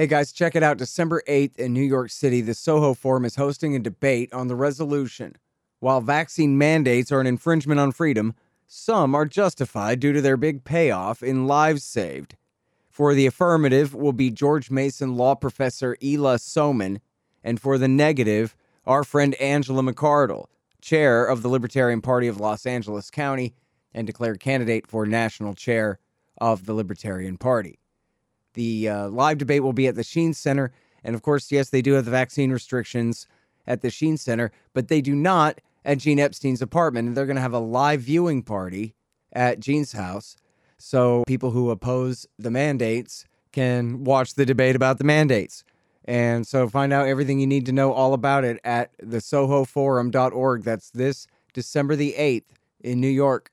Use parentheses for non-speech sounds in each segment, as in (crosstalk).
Hey guys, check it out. December 8th in New York City, the Soho Forum is hosting a debate on the resolution. While vaccine mandates are an infringement on freedom, some are justified due to their big payoff in lives saved. For the affirmative will be George Mason law professor Ilya Somin, and for the negative, our friend Angela McArdle, chair of the Libertarian Party of Los Angeles County and declared candidate for national chair of the Libertarian Party. The uh, live debate will be at the Sheen Center. And of course, yes, they do have the vaccine restrictions at the Sheen Center, but they do not at Gene Epstein's apartment. And they're going to have a live viewing party at Gene's house. So people who oppose the mandates can watch the debate about the mandates. And so find out everything you need to know all about it at the sohoforum.org. That's this December the 8th in New York.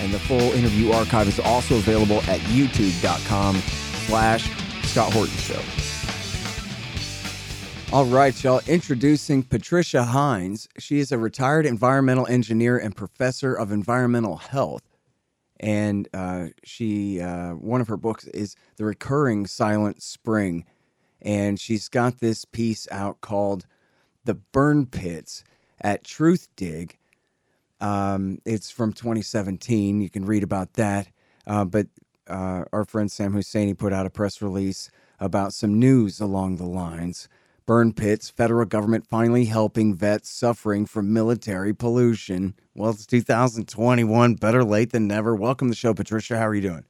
And the full interview archive is also available at youtube.com slash Scott Horton Show. All right, y'all. Introducing Patricia Hynes. She is a retired environmental engineer and professor of environmental health. And uh, she, uh, one of her books is The Recurring Silent Spring. And she's got this piece out called The Burn Pits at Truthdig um, it's from 2017. You can read about that. Uh, but uh, our friend Sam Husseini put out a press release about some news along the lines. Burn pits, federal government finally helping vets suffering from military pollution. Well, it's 2021, better late than never. Welcome to the show, Patricia. How are you doing?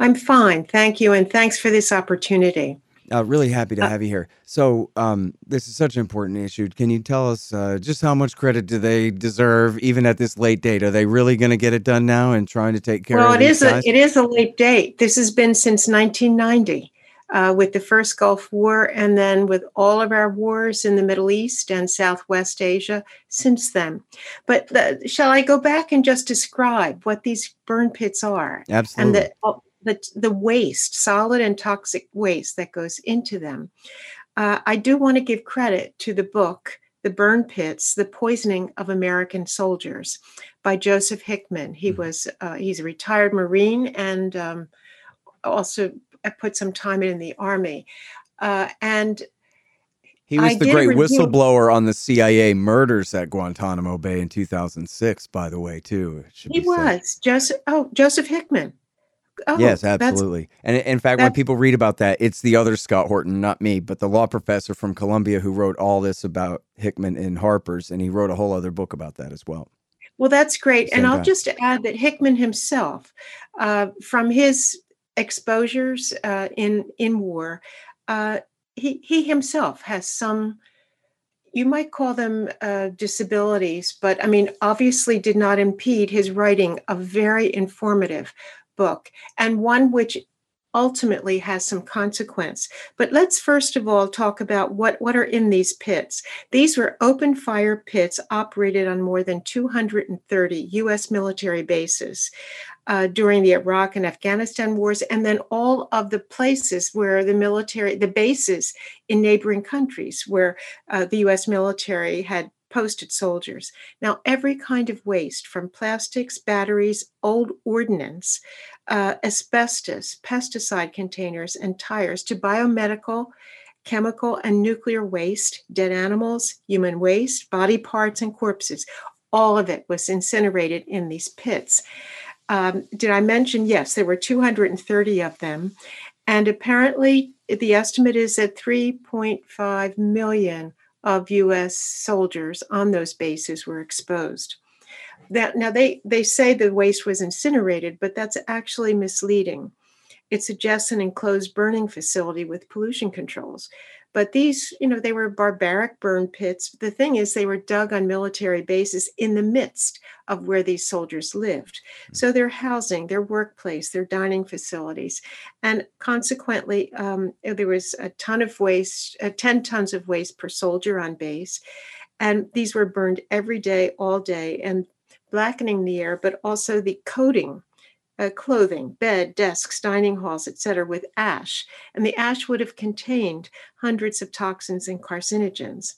I'm fine. Thank you. And thanks for this opportunity. Uh, really happy to uh, have you here. So, um, this is such an important issue. Can you tell us uh, just how much credit do they deserve, even at this late date? Are they really going to get it done now and trying to take care well, of? Well, it is guys? a it is a late date. This has been since 1990. Uh, with the first Gulf War, and then with all of our wars in the Middle East and Southwest Asia since then. But the, shall I go back and just describe what these burn pits are? Absolutely. And the, the, the waste, solid and toxic waste that goes into them. Uh, I do want to give credit to the book, The Burn Pits, The Poisoning of American Soldiers by Joseph Hickman. He mm-hmm. was, uh, he's a retired Marine and um, also put some time in the Army. Uh, and he was I the great whistleblower on the CIA murders at Guantanamo Bay in 2006, by the way, too. He was. Joseph, oh, Joseph Hickman. Oh, yes, absolutely. And in fact, when people read about that, it's the other Scott Horton, not me, but the law professor from Columbia who wrote all this about Hickman in Harper's, and he wrote a whole other book about that as well. Well, that's great. Same and I'll just add that Hickman himself, uh, from his exposures uh, in in war, uh, he he himself has some. You might call them uh, disabilities, but I mean, obviously, did not impede his writing a very informative book and one which ultimately has some consequence. But let's first of all talk about what, what are in these pits. These were open fire pits operated on more than 230 US military bases. Uh, during the Iraq and Afghanistan wars, and then all of the places where the military, the bases in neighboring countries where uh, the US military had posted soldiers. Now, every kind of waste from plastics, batteries, old ordnance, uh, asbestos, pesticide containers, and tires to biomedical, chemical, and nuclear waste, dead animals, human waste, body parts, and corpses. All of it was incinerated in these pits. Um, did I mention? Yes, there were 230 of them. And apparently, the estimate is that 3.5 million of US soldiers on those bases were exposed. That, now they, they say the waste was incinerated, but that's actually misleading. It suggests an enclosed burning facility with pollution controls. But these, you know, they were barbaric burn pits. The thing is, they were dug on military bases in the midst of where these soldiers lived. Hmm. So their housing, their workplace, their dining facilities. And consequently, um, there was a ton of waste, uh, 10 tons of waste per soldier on base. And these were burned every day, all day, and blackening the air, but also the coating uh, clothing, bed, desks, dining halls, etc., with ash. And the ash would have contained hundreds of toxins and carcinogens.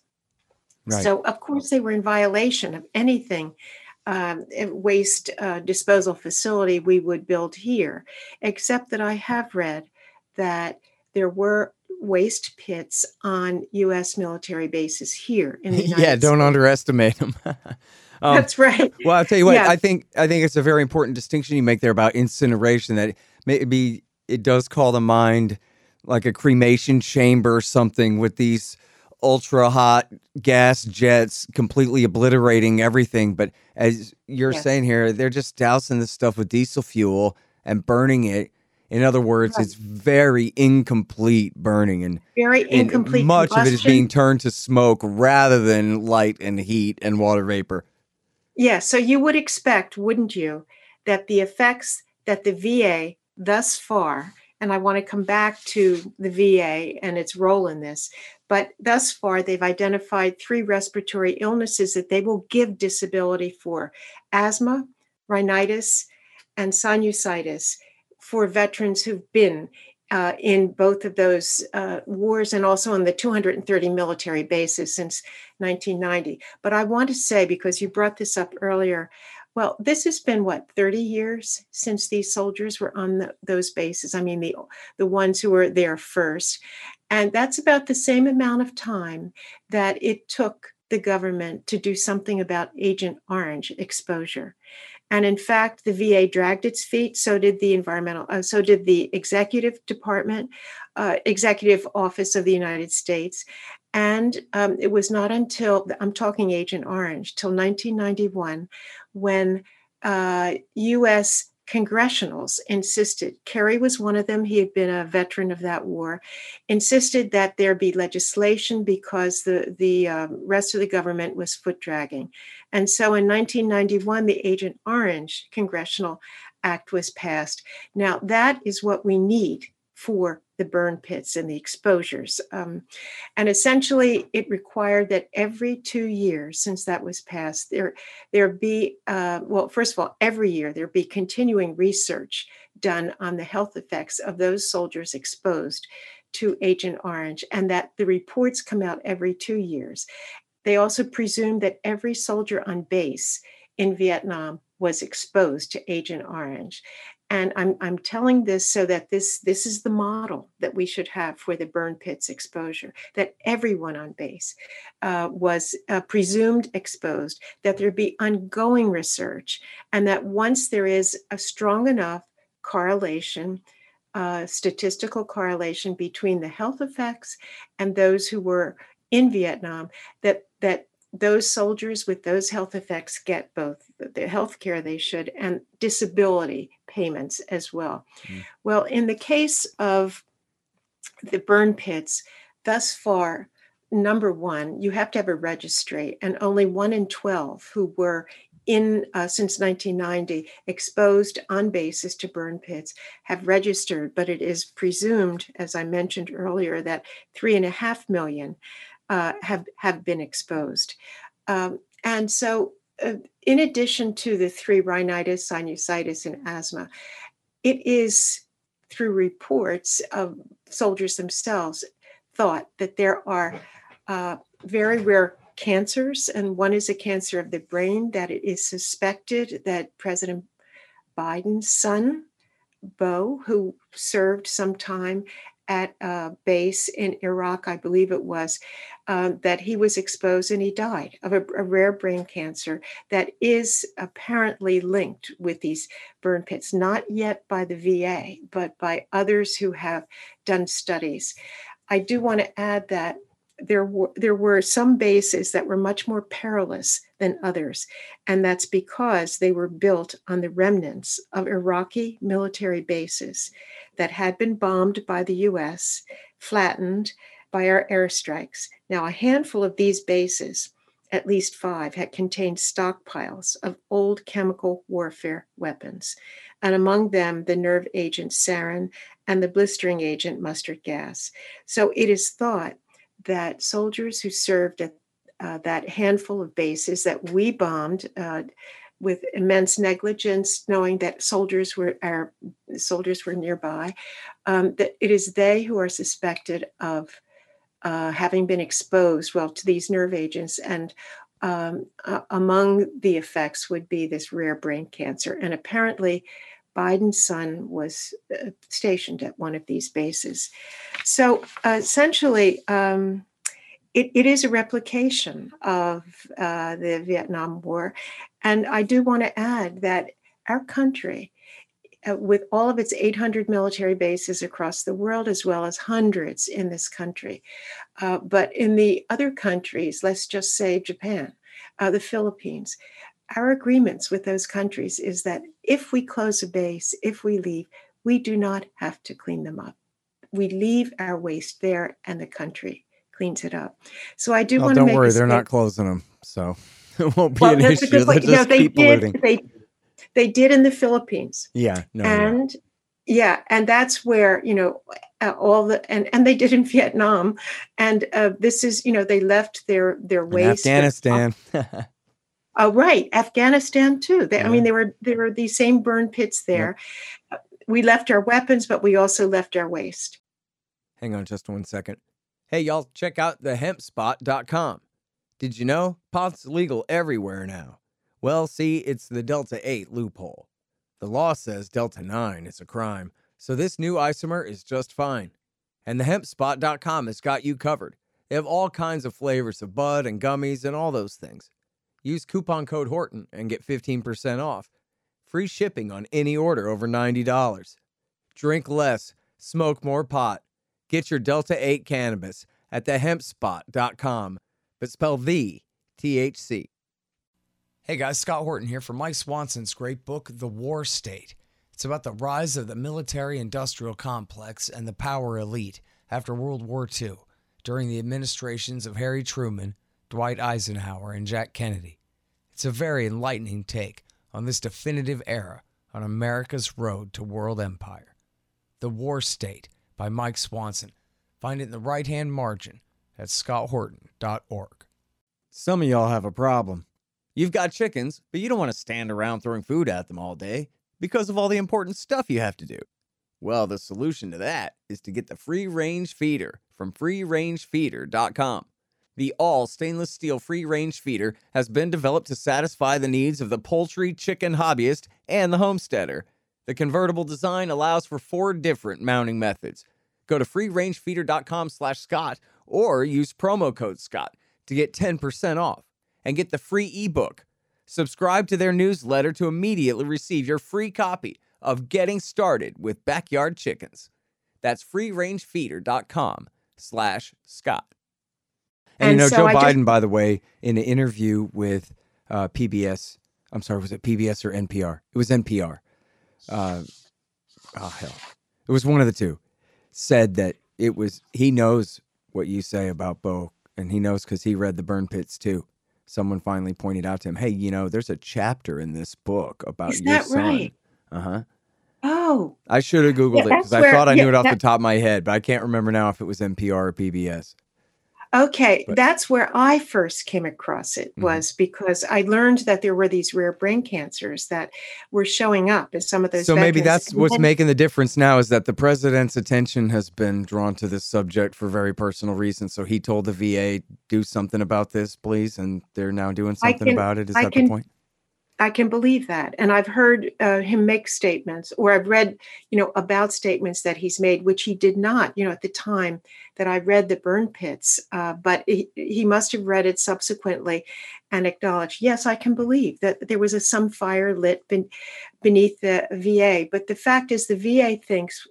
Right. So, of course, they were in violation of anything um, waste uh, disposal facility we would build here, except that I have read that there were waste pits on U.S. military bases here in the (laughs) United yeah, don't States. underestimate them. (laughs) Um, That's right. Well, I'll tell you what. Yeah. I think I think it's a very important distinction you make there about incineration. That maybe it does call to mind like a cremation chamber or something with these ultra hot gas jets completely obliterating everything. But as you're saying here, they're just dousing this stuff with diesel fuel and burning it. In other words, right. it's very incomplete burning and very incomplete. And much combustion. of it is being turned to smoke rather than light and heat and water vapor. Yeah, so you would expect, wouldn't you, that the effects that the VA thus far, and I want to come back to the VA and its role in this, but thus far they've identified three respiratory illnesses that they will give disability for asthma, rhinitis, and sinusitis for veterans who've been uh, in both of those uh, wars and also on the 230 military bases since 1990. But I want to say, because you brought this up earlier, well, this has been what 30 years since these soldiers were on the, those bases. I mean, the the ones who were there first, and that's about the same amount of time that it took the government to do something about Agent Orange exposure. And in fact, the VA dragged its feet. So did the environmental. Uh, so did the executive department, uh, executive office of the United States. And um, it was not until I'm talking Agent Orange till 1991 when uh, U.S. congressionals insisted, Kerry was one of them, he had been a veteran of that war, insisted that there be legislation because the, the uh, rest of the government was foot dragging. And so in 1991, the Agent Orange Congressional Act was passed. Now, that is what we need for the burn pits and the exposures. Um, and essentially, it required that every two years since that was passed, there, there be, uh, well, first of all, every year there be continuing research done on the health effects of those soldiers exposed to Agent Orange, and that the reports come out every two years. They also presumed that every soldier on base in Vietnam was exposed to Agent Orange. And I'm, I'm telling this so that this, this is the model that we should have for the burn pits exposure, that everyone on base uh, was uh, presumed exposed, that there be ongoing research, and that once there is a strong enough correlation, uh, statistical correlation between the health effects and those who were in Vietnam, that that those soldiers with those health effects get both the health care they should and disability payments as well. Mm. Well, in the case of the burn pits, thus far, number one, you have to have a registry, and only one in 12 who were in uh, since 1990 exposed on basis to burn pits have registered, but it is presumed, as I mentioned earlier, that three and a half million uh, have have been exposed. Um, and so, uh, in addition to the three rhinitis, sinusitis, and asthma, it is through reports of soldiers themselves thought that there are uh, very rare cancers, and one is a cancer of the brain that it is suspected that President Biden's son, Beau, who served some time at a base in Iraq, I believe it was, uh, that he was exposed and he died of a, a, rare brain cancer that is apparently linked with these burn pits, not yet by the VA, but by others who have done studies. I do want to add that there were there were some bases that were much more perilous than others and that's because they were built on the remnants of Iraqi military bases that had been bombed by the US flattened by our airstrikes. Now, a handful of these bases, at least five, had contained stockpiles of old chemical warfare weapons, and among them the nerve agent sarin and the blistering agent mustard gas. So it is thought that soldiers who served at uh, that handful of bases that we bombed uh, with immense negligence, knowing that soldiers were our soldiers were nearby, um, that it is they who are suspected of uh, having been exposed, well, to these nerve agents, and um, among the effects would be this rare brain cancer. And apparently, Biden's son was uh, stationed at one of these bases. So uh, essentially, um, it, it is a replication of uh, the Vietnam War. And I do want to add that our country, uh, with all of its 800 military bases across the world, as well as hundreds in this country, uh, but in the other countries, let's just say Japan, the Philippines, our agreements with those countries is that if we close a base, if we leave, we do not have to clean them up. We leave our waste there and the country cleans it up. So I do oh, want to Don't worry, they're not closing them, so (laughs) it won't be well, an issue. They'll just you they keep did, polluting. They, they did in the Philippines. Yeah, no, and yeah. yeah, and that's where you know uh, all the and and they did in (laughs) Vietnam, and uh, this is you know they left their their waste. Afghanistan. (laughs) Oh, right, Afghanistan too. They, yeah. I mean, there were there were these same burn pits there. We left our weapons, but we also left our waste. Hang on just one second. Hey, y'all, check out thehempspot.com. Did you know pot's legal everywhere now? Well, see, it's the Delta 8 loophole. The law says Delta 9 is a crime, so this new isomer is just fine. And thehempspot.com has got you covered. They have all kinds of flavors of bud and gummies and all those things. Use coupon code Horton and get 15% off. Free shipping on any order over $90. Drink less, smoke more pot. Get your Delta 8 cannabis at thehempspot.com, but spell the THC. Hey guys, Scott Horton here for Mike Swanson's great book, The War State. It's about the rise of the military industrial complex and the power elite after World War II during the administrations of Harry Truman, Dwight Eisenhower, and Jack Kennedy. It's a very enlightening take on this definitive era on America's road to world empire. The War State by Mike Swanson. Find it in the right hand margin at scotthorton.org. Some of y'all have a problem. You've got chickens, but you don't want to stand around throwing food at them all day because of all the important stuff you have to do. Well, the solution to that is to get the free range feeder from freerangefeeder.com. The all stainless steel free range feeder has been developed to satisfy the needs of the poultry chicken hobbyist and the homesteader. The convertible design allows for four different mounting methods. Go to freerangefeeder.com slash Scott or use promo code Scott to get 10% off and get the free ebook. Subscribe to their newsletter to immediately receive your free copy of Getting Started with Backyard Chickens. That's freerangefeeder.com slash Scott. And, and, you know, so Joe I Biden, just... by the way, in an interview with uh, PBS, I'm sorry, was it PBS or NPR? It was NPR uh, oh hell, it was one of the two, said that it was he knows what you say about Beau, and he knows because he read the burn pits too. Someone finally pointed out to him, "Hey, you know, there's a chapter in this book about Is your that son." Right? Uh huh. Oh, I should have googled yeah, it because I thought I knew it off that, the top of my head, but I can't remember now if it was NPR or PBS. Okay, that's where I first came across it mm-hmm. was because I learned that there were these rare brain cancers that were showing up in some of those. So maybe that's what's then, making the difference now is that the president's attention has been drawn to this subject for very personal reasons. So he told the VA, "Do something about this, please," and they're now doing something can, about it. Is I that can, the point? I can believe that. And I've heard uh, him make statements, or I've read, you know, about statements that he's made, which he did not, you know, at the time that I read the burn pits. Uh, but he, he must have read it subsequently and acknowledged, yes, I can believe that there was a some fire lit ben- beneath the VA. But the fact is, the VA thinks,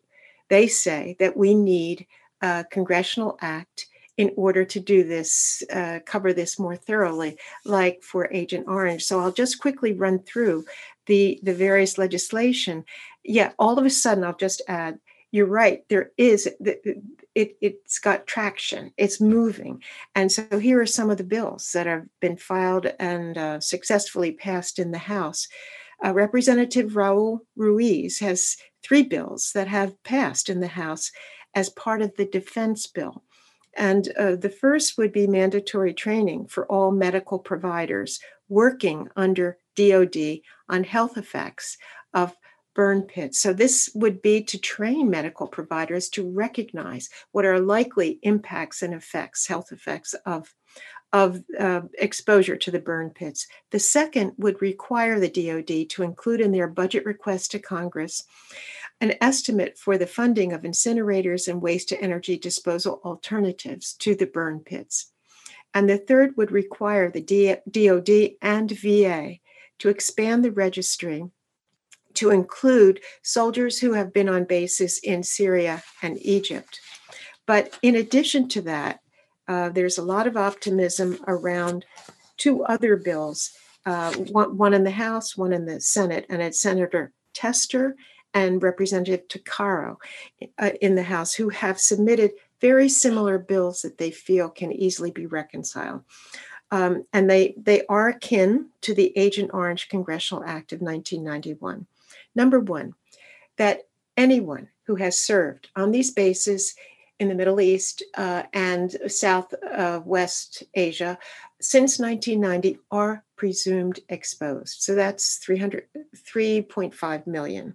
they say that we need a congressional act in order to do this, uh, cover this more thoroughly, like for Agent Orange. So I'll just quickly run through the, the various legislation. Yeah, all of a sudden, I'll just add, you're right. There is it. It's got traction. It's moving, and so here are some of the bills that have been filed and uh, successfully passed in the House. Uh, Representative Raul Ruiz has three bills that have passed in the House as part of the defense bill. And uh, the first would be mandatory training for all medical providers working under DOD on health effects of burn pits. So, this would be to train medical providers to recognize what are likely impacts and effects, health effects of, of uh, exposure to the burn pits. The second would require the DoD to include in their budget request to Congress an estimate for the funding of incinerators and waste to energy disposal alternatives to the burn pits. And the third would require the DoD and VA to expand the registry to include soldiers who have been on bases in Syria and Egypt. But in addition to that, uh, there's a lot of optimism around two other bills uh, one, one, in the House, one in the Senate, and it's Senator Tester and Representative Takano uh, in the House, who have submitted very similar bills that they feel can easily be reconciled. Um, and they, they are akin to the Agent Orange Congressional Act of 1991. Number one, that anyone who has served on these bases in the Middle East uh, and Southwest uh, Asia since 1990 are presumed exposed. So that's 300, 3.5 million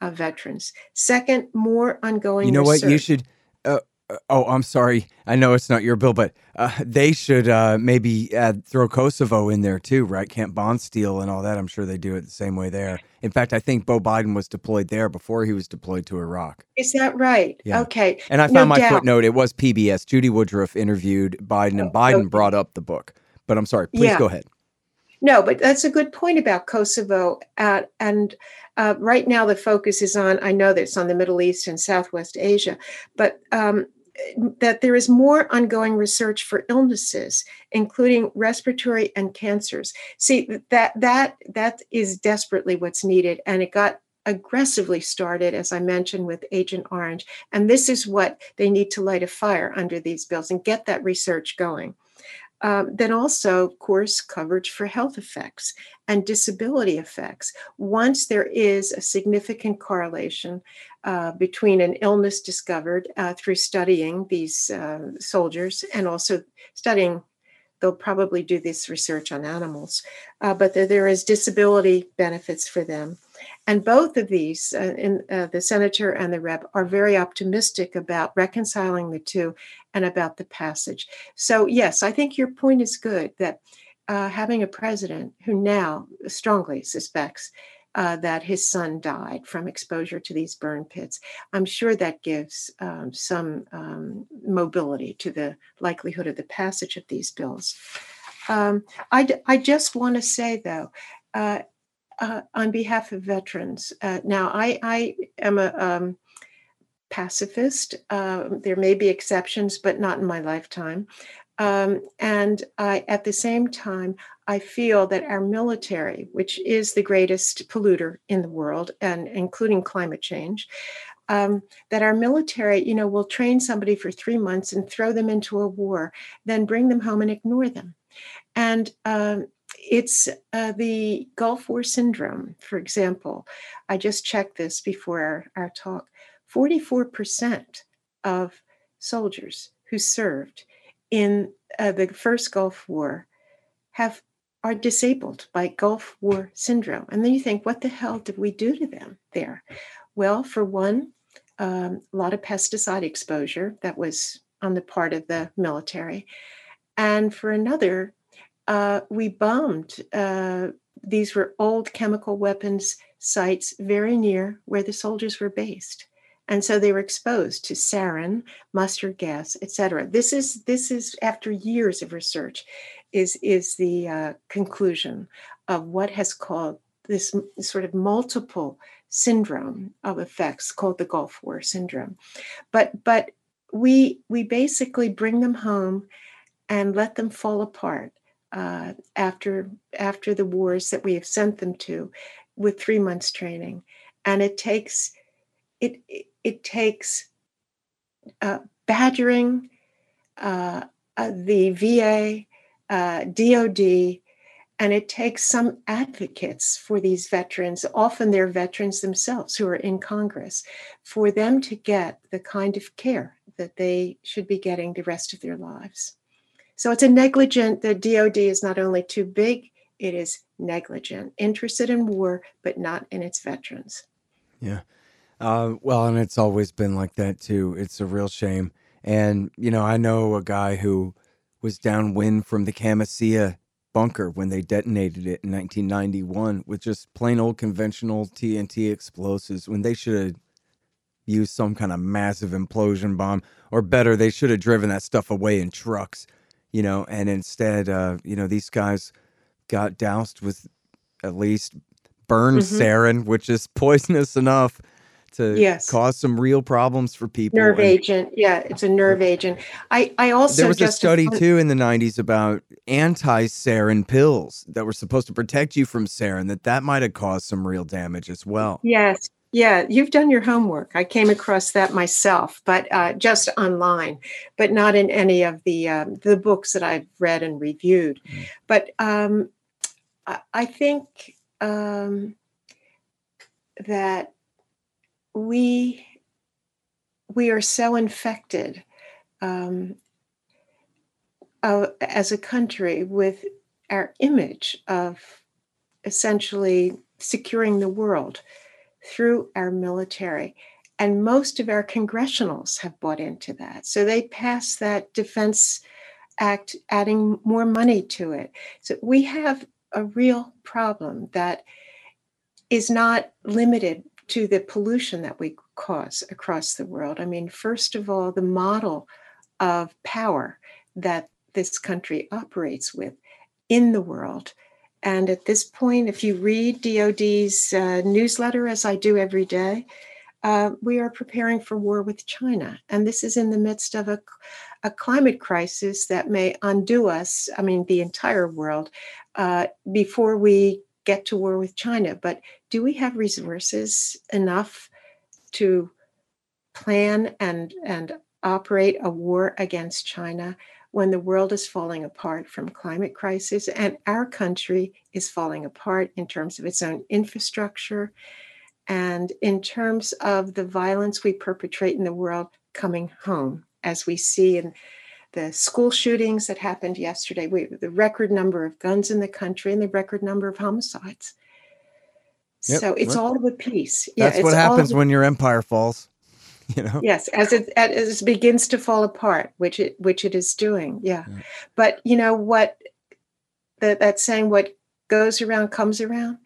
uh, veterans. Second, more ongoing. You know research. what? You should. Uh, uh, oh, I'm sorry. I know it's not your bill, but uh, they should uh, maybe add, throw Kosovo in there too, right? Camp Bondsteel and all that. I'm sure they do it the same way there. In fact, I think Beau Biden was deployed there before he was deployed to Iraq. Is that right? Yeah. Okay. And I found no my doubt. footnote. It was PBS. Judy Woodruff interviewed Biden, and oh, Biden okay. brought up the book. But I'm sorry. Please yeah. go ahead. No, but that's a good point about Kosovo. And uh, right now, the focus is on, I know that it's on the Middle East and Southwest Asia, but um, that there is more ongoing research for illnesses, including respiratory and cancers. See that that that is desperately what's needed, and it got aggressively started, as I mentioned, with Agent Orange. And this is what they need to light a fire under these bills and get that research going. Um, then also, of course, coverage for health effects and disability effects. Once there is a significant correlation uh, between an illness discovered uh, through studying these uh, soldiers and also studying, they'll probably do this research on animals, uh, but there, there is disability benefits for them. And both of these, uh, in, uh, the senator and the rep, are very optimistic about reconciling the two and about the passage. So, yes, I think your point is good that uh, having a president who now strongly suspects uh, that his son died from exposure to these burn pits, I'm sure that gives um, some um, mobility to the likelihood of the passage of these bills. Um, I, I just want to say, though, uh, uh, on behalf of veterans. Uh, now, I, I am a um, pacifist. Uh, there may be exceptions, but not in my lifetime. Um, and I, at the same time, I feel that our military, which is the greatest polluter in the world, and including climate change, um, that our military, you know, will train somebody for three months and throw them into a war, then bring them home and ignore them. And um, it's uh, the Gulf War syndrome, for example. I just checked this before our, our talk. 44% of soldiers who served in uh, the first Gulf War have are disabled by Gulf War syndrome. And then you think, what the hell did we do to them there? Well, for one, um, a lot of pesticide exposure that was on the part of the military. And for another, uh, we bombed. Uh, these were old chemical weapons sites very near where the soldiers were based. And so they were exposed to sarin, mustard gas, etc. This is this is after years of research, is is the uh, conclusion of what has called this sort of multiple syndrome of effects called the Gulf War syndrome. But but we we basically bring them home and let them fall apart uh, after after the wars that we have sent them to with three months training and it takes it it takes uh, badgering uh, uh the VA, DOD, uh, and it takes some advocates for these veterans, often they're veterans themselves who are in Congress, for them to get the kind of care that they should be getting the rest of their lives. So it's a negligent, the DOD is not only too big, it is negligent, interested in war, but not in its veterans. Yeah. Uh, well, and it's always been like that too. It's a real shame. And, you know, I know a guy who was downwind from the Khamisiyah bunker when they detonated it in 1991 with just plain old conventional TNT explosives when they should have used some kind of massive implosion bomb or better they should have driven that stuff away in trucks you know and instead uh, you know these guys got doused with at least burned mm-hmm. sarin which is (laughs) poisonous enough to yes. cause some real problems for people. Nerve and, agent. Yeah, it's a nerve agent. I, I also There was a study too in the 90s about anti-sarin pills that were supposed to protect you from sarin that that might have caused some real damage as well. Yes. Yeah, you've done your homework. I came across that myself, but uh, just online, but not in any of the um, the books that I've read and reviewed. Mm. But um, I, I think um, that we we are so infected um, uh, as a country with our image of essentially securing the world through our military. And most of our congressionals have bought into that. So they passed that Defense Act, adding more money to it. So we have a real problem that is not limited to the pollution that we cause across the world. I mean, first of all, the model of power that this country operates with in the world. And at this point, if you read DOD's uh, newsletter, as I do every day, uh, we are preparing for war with China. And this is in the midst of a, a climate crisis that may undo us, I mean, the entire world, uh, before we get to war with China. But do we have resources enough to plan and and operate a war against China when the world is falling apart from climate crisis and our country is falling apart in terms of its own infrastructure and in terms of the violence we perpetrate in the world coming home as we see in the school shootings that happened yesterday, we, the record number of guns in the country, and the record number of homicides. Yep, so it's all of a piece. Yeah, That's what happens when your empire falls. (laughs) You know. Yes, as it as it begins to fall apart, which it which it is doing. Yeah, yeah. but you know what? That that saying, "What goes around comes around,"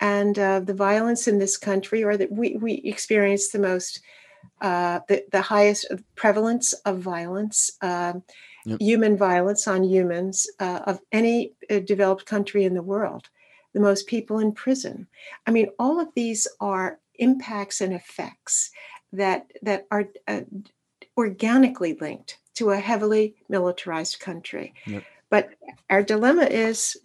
and uh, the violence in this country, or that we we experience the most uh, the, the highest prevalence of violence, uh, yep. human violence on humans uh, of any uh, developed country in the world, the most people in prison. I mean, all of these are impacts and effects that, that are uh, organically linked to a heavily militarized country. Yep. But our dilemma is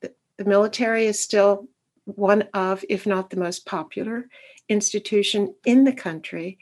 the military is still one of, if not the most popular institution in the country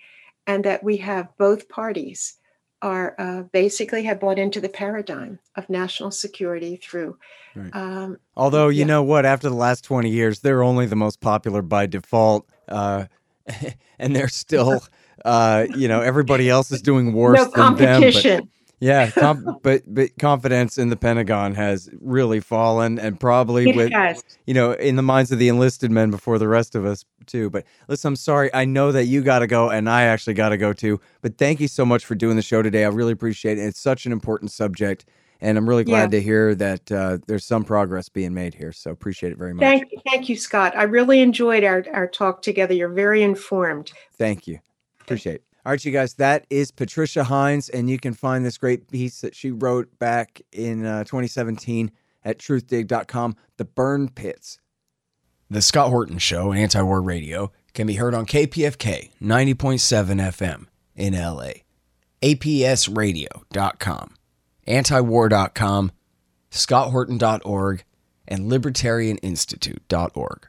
and that we have both parties are uh, basically have bought into the paradigm of national security through. Right. Um, Although you yeah. know what, after the last twenty years, they're only the most popular by default, uh, (laughs) and they're still, uh, you know, everybody else is doing worse no than them. But, yeah, com- but but confidence in the Pentagon has really fallen, and probably it with has. you know in the minds of the enlisted men before the rest of us too. But listen, I'm sorry. I know that you got to go, and I actually got to go too. But thank you so much for doing the show today. I really appreciate it. It's such an important subject, and I'm really glad yeah. to hear that uh, there's some progress being made here. So appreciate it very much. Thank you, thank you, Scott. I really enjoyed our our talk together. You're very informed. Thank you. Appreciate it. All right, you guys, that is Patricia Hynes, and you can find this great piece that she wrote back in uh, 2017 at truthdig.com The Burn Pits. The Scott Horton Show, Anti War Radio, can be heard on KPFK 90.7 FM in LA, APSradio.com, antiwar.com, scotthorton.org, and libertarianinstitute.org.